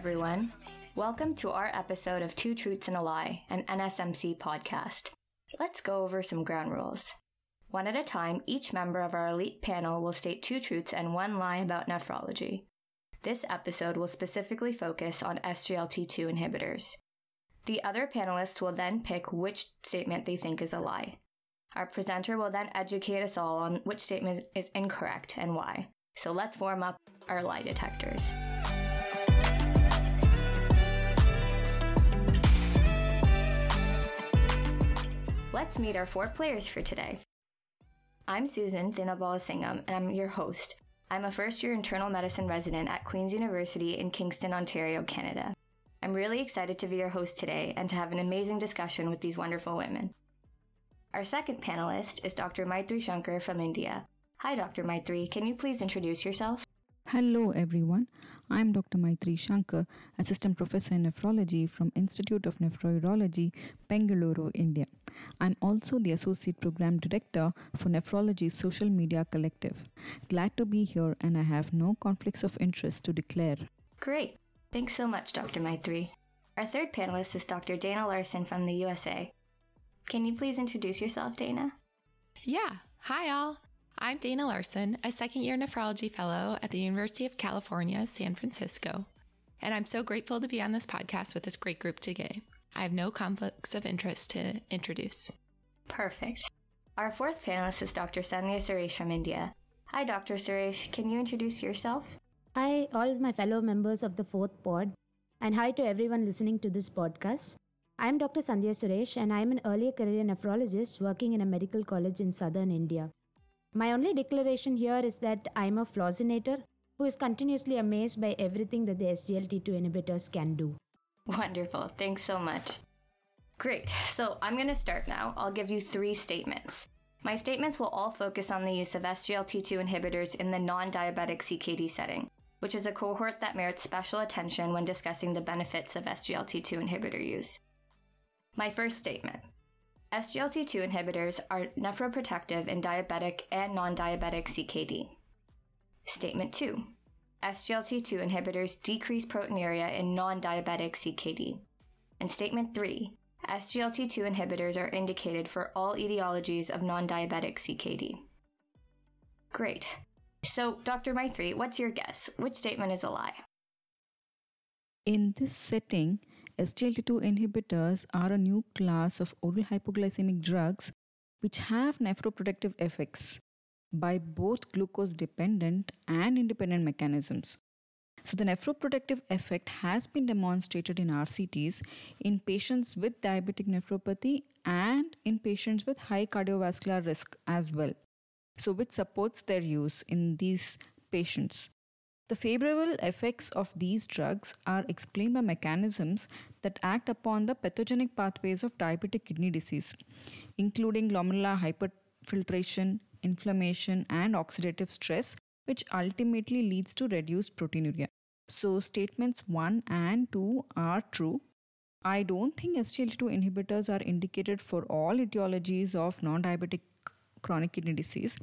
everyone. Welcome to our episode of Two Truths and a Lie, an NSMC podcast. Let's go over some ground rules. One at a time, each member of our elite panel will state two truths and one lie about nephrology. This episode will specifically focus on SGLT2 inhibitors. The other panelists will then pick which statement they think is a lie. Our presenter will then educate us all on which statement is incorrect and why. So let's warm up our lie detectors. Let's meet our four players for today. I'm Susan Thanabalasingam, and I'm your host. I'm a first year internal medicine resident at Queen's University in Kingston, Ontario, Canada. I'm really excited to be your host today and to have an amazing discussion with these wonderful women. Our second panelist is Dr. Mythri Shankar from India. Hi, Dr. Mythri. Can you please introduce yourself? Hello, everyone. I'm Dr. Mythri Shankar, Assistant Professor in Nephrology from Institute of Nephrourology, Bengaluru, India. I'm also the Associate Program Director for Nephrology's Social Media Collective. Glad to be here, and I have no conflicts of interest to declare. Great. Thanks so much, Dr. Mythri. Our third panelist is Dr. Dana Larsen from the USA. Can you please introduce yourself, Dana? Yeah. Hi, all. I'm Dana Larsen, a second year nephrology fellow at the University of California, San Francisco. And I'm so grateful to be on this podcast with this great group today. I have no conflicts of interest to introduce. Perfect. Our fourth panelist is Dr. Sandhya Suresh from India. Hi, Dr. Suresh. Can you introduce yourself? Hi, all my fellow members of the fourth pod, and hi to everyone listening to this podcast. I'm Dr. Sandhya Suresh, and I'm an early career nephrologist working in a medical college in southern India. My only declaration here is that I'm a flozinator who is continuously amazed by everything that the SGLT2 inhibitors can do. Wonderful. Thanks so much. Great. So I'm going to start now. I'll give you three statements. My statements will all focus on the use of SGLT2 inhibitors in the non diabetic CKD setting, which is a cohort that merits special attention when discussing the benefits of SGLT2 inhibitor use. My first statement SGLT2 inhibitors are nephroprotective in diabetic and non diabetic CKD. Statement 2 SGLT2 inhibitors decrease proteinuria in non diabetic CKD. And statement 3 SGLT2 inhibitors are indicated for all etiologies of non diabetic CKD. Great. So, Dr. Mythri, what's your guess? Which statement is a lie? In this setting, SGLT2 inhibitors are a new class of oral hypoglycemic drugs which have nephroprotective effects by both glucose dependent and independent mechanisms. So, the nephroprotective effect has been demonstrated in RCTs in patients with diabetic nephropathy and in patients with high cardiovascular risk as well. So, which supports their use in these patients. The favorable effects of these drugs are explained by mechanisms that act upon the pathogenic pathways of diabetic kidney disease, including glomerular hyperfiltration, inflammation, and oxidative stress, which ultimately leads to reduced proteinuria. So, statements 1 and 2 are true. I don't think SGLT2 inhibitors are indicated for all etiologies of non diabetic chronic kidney disease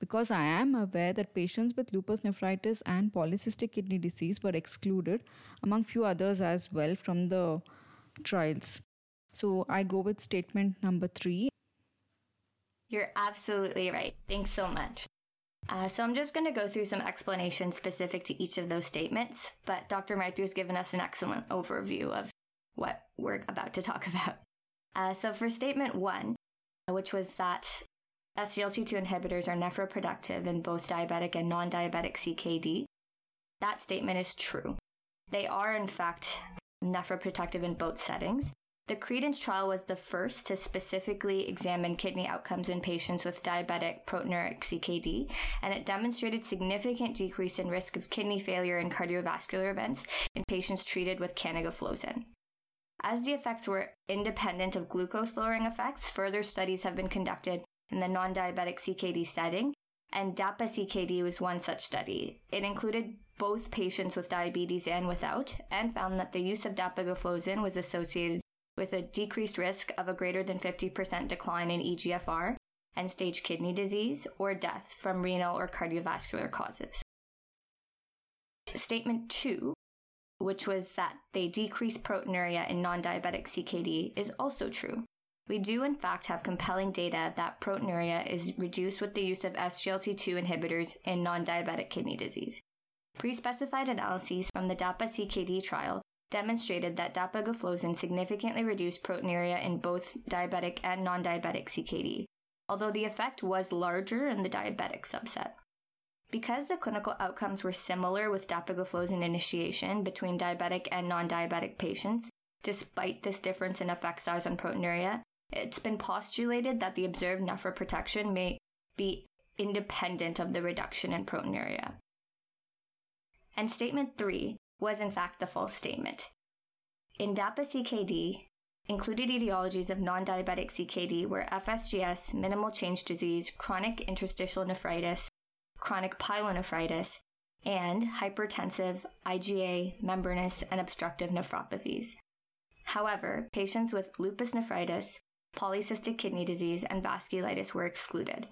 because I am aware that patients with lupus nephritis and polycystic kidney disease were excluded, among few others as well, from the trials. So I go with statement number three. You're absolutely right. Thanks so much. Uh, so I'm just going to go through some explanations specific to each of those statements, but Dr. Mythri has given us an excellent overview of what we're about to talk about. Uh, so for statement one, which was that SGLT2 inhibitors are nephroprotective in both diabetic and non diabetic CKD. That statement is true. They are, in fact, nephroprotective in both settings. The Credence trial was the first to specifically examine kidney outcomes in patients with diabetic proteinuric CKD, and it demonstrated significant decrease in risk of kidney failure and cardiovascular events in patients treated with canagliflozin. As the effects were independent of glucose lowering effects, further studies have been conducted in the non diabetic CKD setting, and DAPA CKD was one such study. It included both patients with diabetes and without, and found that the use of dapagliflozin was associated with a decreased risk of a greater than 50% decline in EGFR, and stage kidney disease, or death from renal or cardiovascular causes. Statement 2 which was that they decrease proteinuria in non diabetic CKD, is also true. We do, in fact, have compelling data that proteinuria is reduced with the use of SGLT2 inhibitors in non diabetic kidney disease. Pre specified analyses from the DAPA CKD trial demonstrated that dapagliflozin significantly reduced proteinuria in both diabetic and non diabetic CKD, although the effect was larger in the diabetic subset. Because the clinical outcomes were similar with dapagliflozin initiation between diabetic and non diabetic patients, despite this difference in effect size on proteinuria, it's been postulated that the observed nephroprotection may be independent of the reduction in proteinuria. And statement 3 was in fact the false statement. In DAPA CKD, included etiologies of non diabetic CKD were FSGS, minimal change disease, chronic interstitial nephritis, chronic pyelonephritis, and hypertensive IgA, membranous, and obstructive nephropathies. However, patients with lupus nephritis, polycystic kidney disease, and vasculitis were excluded.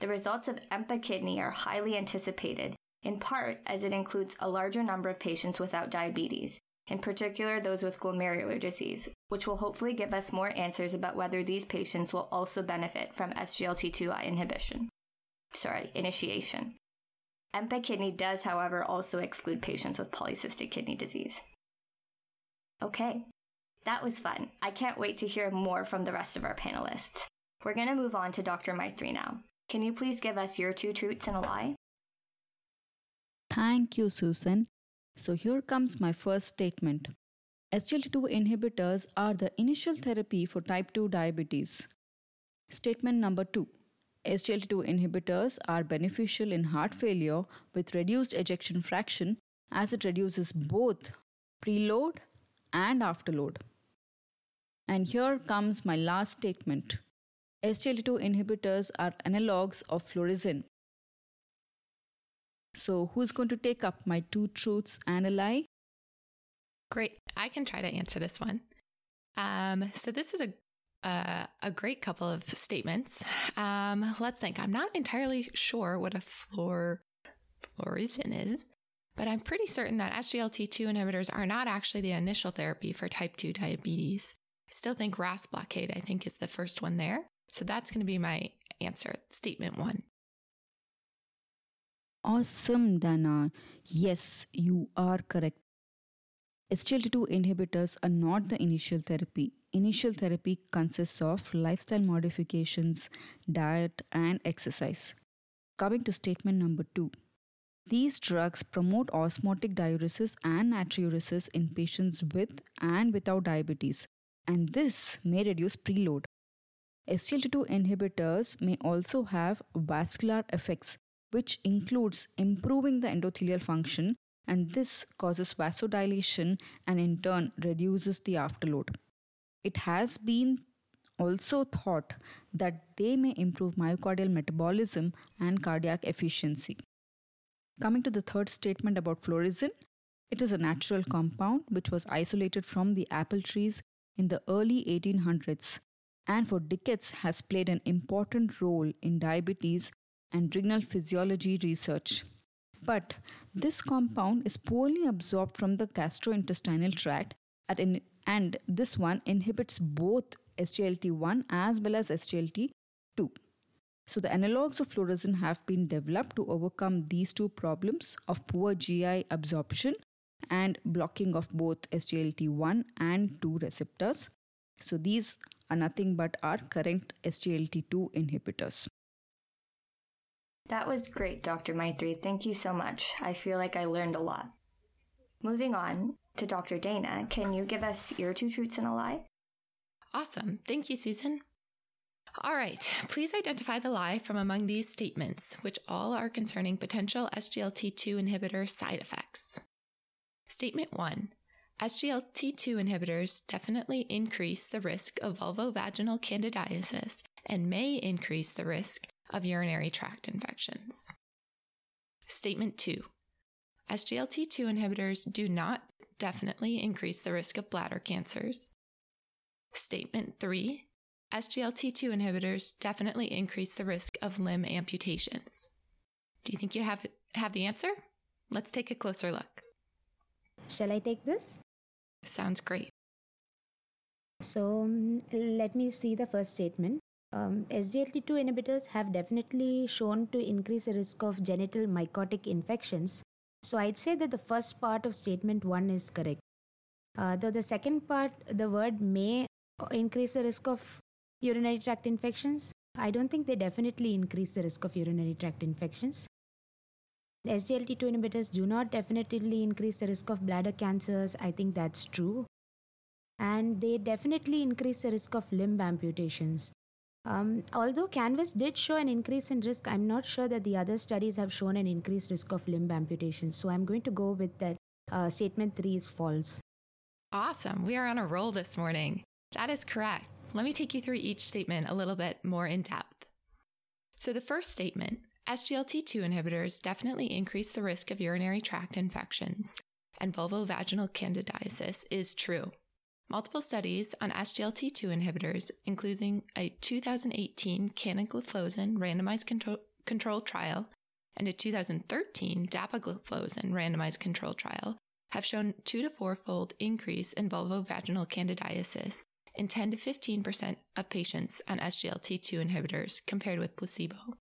The results of EMPA kidney are highly anticipated, in part as it includes a larger number of patients without diabetes, in particular those with glomerular disease, which will hopefully give us more answers about whether these patients will also benefit from SGLT2I inhibition sorry, initiation. EMPA kidney does, however, also exclude patients with polycystic kidney disease. Okay, that was fun. I can't wait to hear more from the rest of our panelists. We're going to move on to Dr. Mythri now. Can you please give us your two truths and a lie? Thank you, Susan. So here comes my first statement. SGLT2 inhibitors are the initial therapy for type 2 diabetes. Statement number 2. SGLT2 inhibitors are beneficial in heart failure with reduced ejection fraction as it reduces both preload and afterload. And here comes my last statement. SGLT2 inhibitors are analogs of phlorizin. So, who's going to take up my two truths and a lie? Great. I can try to answer this one. Um, so, this is a uh, a great couple of statements. Um, let's think. I'm not entirely sure what a fluor phlorizin is, but I'm pretty certain that SGLT2 inhibitors are not actually the initial therapy for type 2 diabetes. I still think RAS blockade, I think, is the first one there. So that's going to be my answer, statement one. Awesome, Dana. Yes, you are correct. SGLT2 inhibitors are not the initial therapy. Initial therapy consists of lifestyle modifications, diet, and exercise. Coming to statement number two. These drugs promote osmotic diuresis and natriuresis in patients with and without diabetes, and this may reduce preload. SGLT2 inhibitors may also have vascular effects, which includes improving the endothelial function and this causes vasodilation and in turn reduces the afterload. It has been also thought that they may improve myocardial metabolism and cardiac efficiency. Coming to the third statement about phlorizin, it is a natural compound which was isolated from the apple trees in the early 1800s and for decades has played an important role in diabetes and renal physiology research. But this compound is poorly absorbed from the gastrointestinal tract and this one inhibits both SGLT1 as well as SGLT2. So the analogs of phlorizin have been developed to overcome these two problems of poor GI absorption and blocking of both SGLT1 and 2 receptors. So these are nothing but our current SGLT2 inhibitors. That was great, Dr. Mythri. Thank you so much. I feel like I learned a lot. Moving on to Dr. Dana, can you give us your two truths and a lie? Awesome. Thank you, Susan. All right, please identify the lie from among these statements, which all are concerning potential SGLT2 inhibitor side effects. Statement 1 SGLT2 inhibitors definitely increase the risk of vulvovaginal candidiasis and may increase the risk of urinary tract infections. Statement 2 SGLT2 inhibitors do not definitely increase the risk of bladder cancers. Statement 3 SGLT2 inhibitors definitely increase the risk of limb amputations. Do you think you have, have the answer? Let's take a closer look. Shall I take this? Sounds great. So um, let me see the first statement. Um, SGLT2 inhibitors have definitely shown to increase the risk of genital mycotic infections. So I'd say that the first part of statement one is correct. Uh, though the second part, the word may increase the risk of urinary tract infections, I don't think they definitely increase the risk of urinary tract infections. SGLT2 inhibitors do not definitively increase the risk of bladder cancers. I think that's true. And they definitely increase the risk of limb amputations. Um, although Canvas did show an increase in risk, I'm not sure that the other studies have shown an increased risk of limb amputations. So I'm going to go with that uh, statement three is false. Awesome. We are on a roll this morning. That is correct. Let me take you through each statement a little bit more in depth. So, the first statement SGLT2 inhibitors definitely increase the risk of urinary tract infections, and vulvovaginal candidiasis is true. Multiple studies on SGLT2 inhibitors, including a 2018 canagliflozin randomized control, control trial and a 2013 dapagliflozin randomized control trial, have shown 2 to 4 fold increase in vulvovaginal candidiasis in 10 to 15% of patients on SGLT2 inhibitors compared with placebo.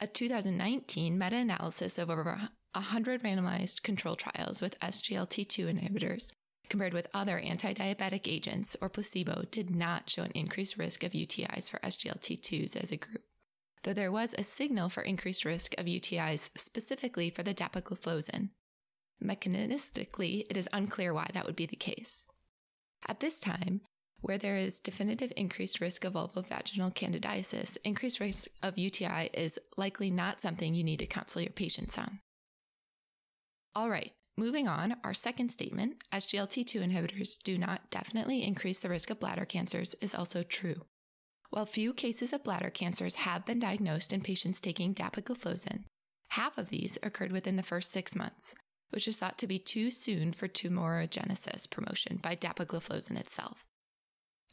A 2019 meta analysis of over 100 randomized control trials with SGLT2 inhibitors compared with other anti diabetic agents or placebo did not show an increased risk of UTIs for SGLT2s as a group, though there was a signal for increased risk of UTIs specifically for the dapagliflozin, Mechanistically, it is unclear why that would be the case. At this time, where there is definitive increased risk of vulvovaginal candidiasis, increased risk of UTI is likely not something you need to counsel your patients on. All right, moving on, our second statement SGLT2 inhibitors do not definitely increase the risk of bladder cancers is also true. While few cases of bladder cancers have been diagnosed in patients taking dapagliflozin, half of these occurred within the first six months, which is thought to be too soon for tumorigenesis promotion by dapagliflozin itself.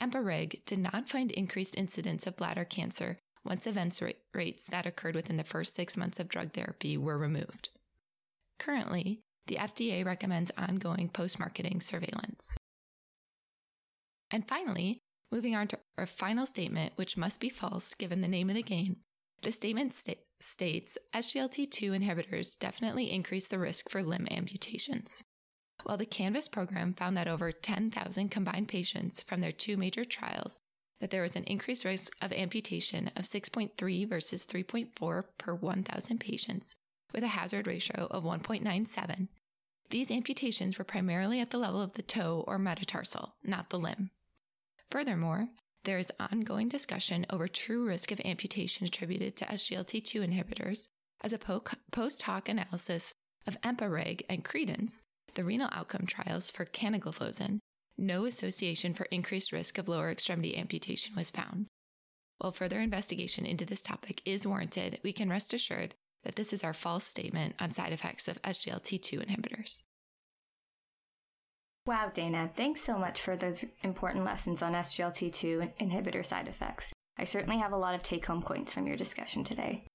EMPA-REG did not find increased incidence of bladder cancer once events rates that occurred within the first six months of drug therapy were removed. Currently, the FDA recommends ongoing post marketing surveillance. And finally, moving on to our final statement, which must be false given the name of the game, the statement sta- states SGLT2 inhibitors definitely increase the risk for limb amputations. While the Canvas program found that over 10,000 combined patients from their two major trials that there was an increased risk of amputation of 6.3 versus 3.4 per 1,000 patients with a hazard ratio of 1.97. These amputations were primarily at the level of the toe or metatarsal, not the limb. Furthermore, there is ongoing discussion over true risk of amputation attributed to SGLT2 inhibitors as a post hoc analysis of EMPA-REG and Credence, the renal outcome trials for canagliflozin, no association for increased risk of lower extremity amputation was found. While further investigation into this topic is warranted, we can rest assured that this is our false statement on side effects of SGLT2 inhibitors. Wow, Dana, thanks so much for those important lessons on SGLT2 inhibitor side effects. I certainly have a lot of take home points from your discussion today.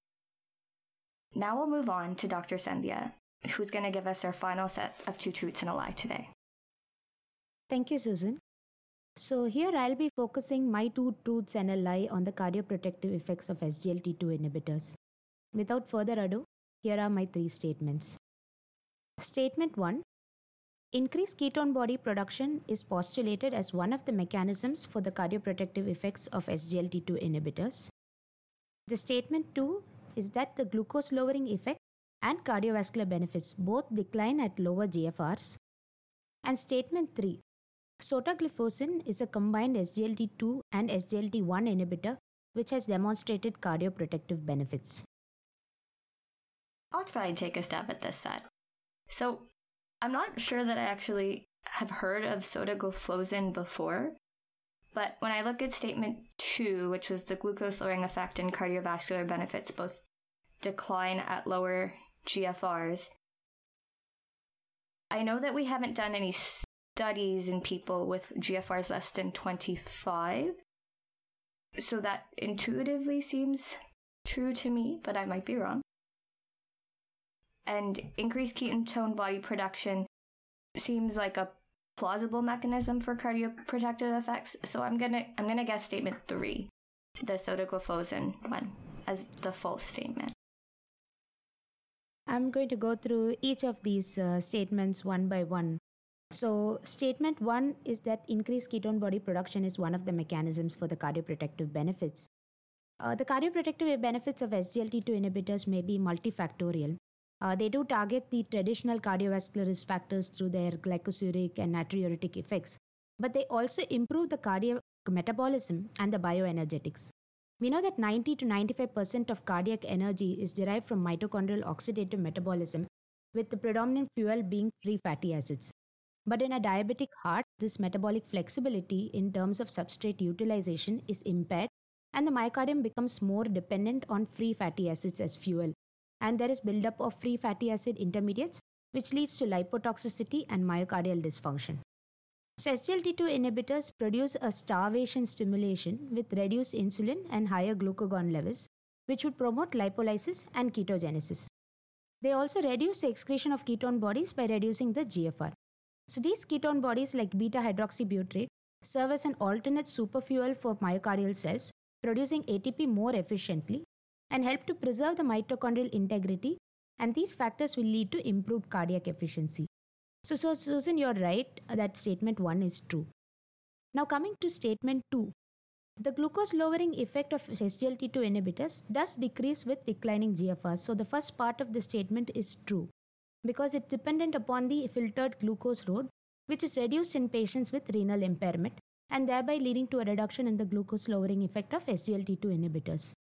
Now we'll move on to Dr. Sandhya, who's going to give us our final set of two truths and a lie today. Thank you, Susan. So, here I'll be focusing my two truths and a lie on the cardioprotective effects of SGLT2 inhibitors. Without further ado, here are my three statements. Statement 1 Increased ketone body production is postulated as one of the mechanisms for the cardioprotective effects of SGLT2 inhibitors. The statement 2 is that the glucose lowering effect and cardiovascular benefits both decline at lower GFRs. And statement 3 Sotagliflozin is a combined SGLT2 and SGLT1 inhibitor which has demonstrated cardioprotective benefits. I'll try and take a stab at this set. So, I'm not sure that I actually have heard of sotagliflozin before, but when I look at statement two, which was the glucose lowering effect and cardiovascular benefits both decline at lower GFRs, I know that we haven't done any studies in people with GFRs less than 25. So that intuitively seems true to me, but I might be wrong and increased ketone body production seems like a plausible mechanism for cardioprotective effects. So I'm gonna I'm gonna guess statement three, the sotagliflozin one, as the false statement. I'm going to go through each of these uh, statements one by one. So, statement one is that increased ketone body production is one of the mechanisms for the cardioprotective benefits. Uh, the cardioprotective benefits of SGLT2 inhibitors may be multifactorial. Uh, they do target the traditional cardiovascular risk factors through their glycosuric and natriuretic effects, but they also improve the cardiac metabolism and the bioenergetics. We know that 90 to 95% of cardiac energy is derived from mitochondrial oxidative metabolism, with the predominant fuel being free fatty acids. But in a diabetic heart, this metabolic flexibility in terms of substrate utilization is impaired, and the myocardium becomes more dependent on free fatty acids as fuel, and there is buildup of free fatty acid intermediates, which leads to lipotoxicity and myocardial dysfunction. So, SGLT2 inhibitors produce a starvation stimulation with reduced insulin and higher glucagon levels, which would promote lipolysis and ketogenesis. They also reduce the excretion of ketone bodies by reducing the GFR. So, these ketone bodies, like beta hydroxybutyrate, serve as an alternate superfuel for myocardial cells, producing ATP more efficiently and help to preserve the mitochondrial integrity, and these factors will lead to improved cardiac efficiency. So, so Susan, you're right uh, that statement 1 is true. Now, coming to statement 2, the glucose lowering effect of SGLT2 inhibitors does decrease with declining GFR. So, the first part of the statement is true because it's dependent upon the filtered glucose load, which is reduced in patients with renal impairment and thereby leading to a reduction in the glucose lowering effect of SGLT2 inhibitors.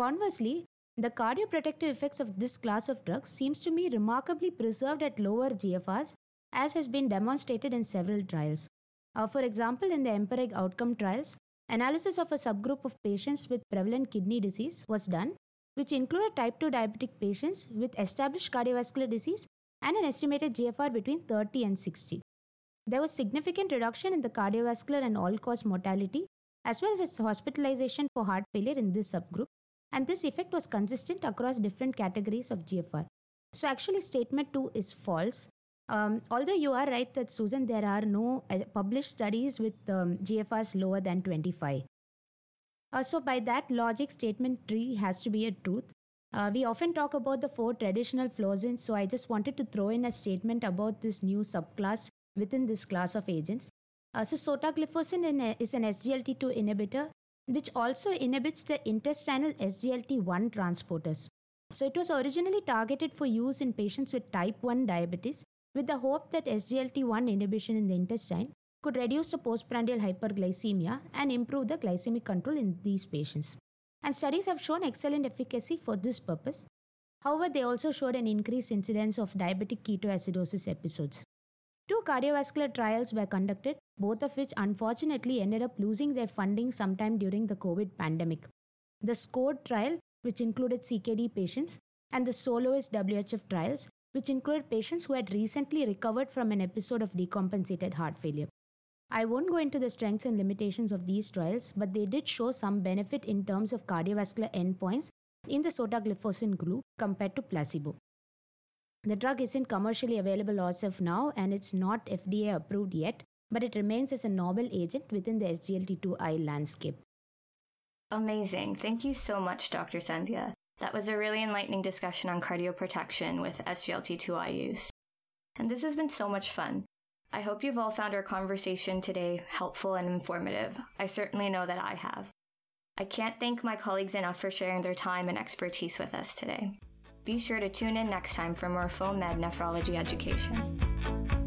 Conversely, the cardioprotective effects of this class of drugs seems to be remarkably preserved at lower GFRs as has been demonstrated in several trials. Uh, for example, in the EMPA-REG outcome trials, analysis of a subgroup of patients with prevalent kidney disease was done, which included type 2 diabetic patients with established cardiovascular disease and an estimated GFR between 30 and 60. There was significant reduction in the cardiovascular and all-cause mortality as well as hospitalization for heart failure in this subgroup and this effect was consistent across different categories of GFR. So, actually, statement 2 is false. Um, although you are right that, Susan, there are no uh, published studies with um, GFRs lower than 25. Uh, so, by that logic, statement 3 has to be a truth. Uh, we often talk about the four traditional flozins, so I just wanted to throw in a statement about this new subclass within this class of agents. Uh, so, sotagliflozin is an SGLT2 inhibitor which also inhibits the intestinal SGLT1 transporters. So it was originally targeted for use in patients with type 1 diabetes with the hope that SGLT1 inhibition in the intestine could reduce the postprandial hyperglycemia and improve the glycemic control in these patients. And studies have shown excellent efficacy for this purpose. However, they also showed an increased incidence of diabetic ketoacidosis episodes. Two cardiovascular trials were conducted, both of which unfortunately ended up losing their funding sometime during the COVID pandemic. The SCORE trial, which included CKD patients, and the SOLOIST WHF trials, which included patients who had recently recovered from an episode of decompensated heart failure. I won't go into the strengths and limitations of these trials, but they did show some benefit in terms of cardiovascular endpoints in the sotagliflozin group compared to placebo. The drug isn't commercially available as of now and it's not FDA approved yet, but it remains as a novel agent within the SGLT2I landscape. Amazing. Thank you so much, Dr. Sandhya. That was a really enlightening discussion on cardioprotection with SGLT2I use. And this has been so much fun. I hope you've all found our conversation today helpful and informative. I certainly know that I have. I can't thank my colleagues enough for sharing their time and expertise with us today. Be sure to tune in next time for more FOAMed nephrology education.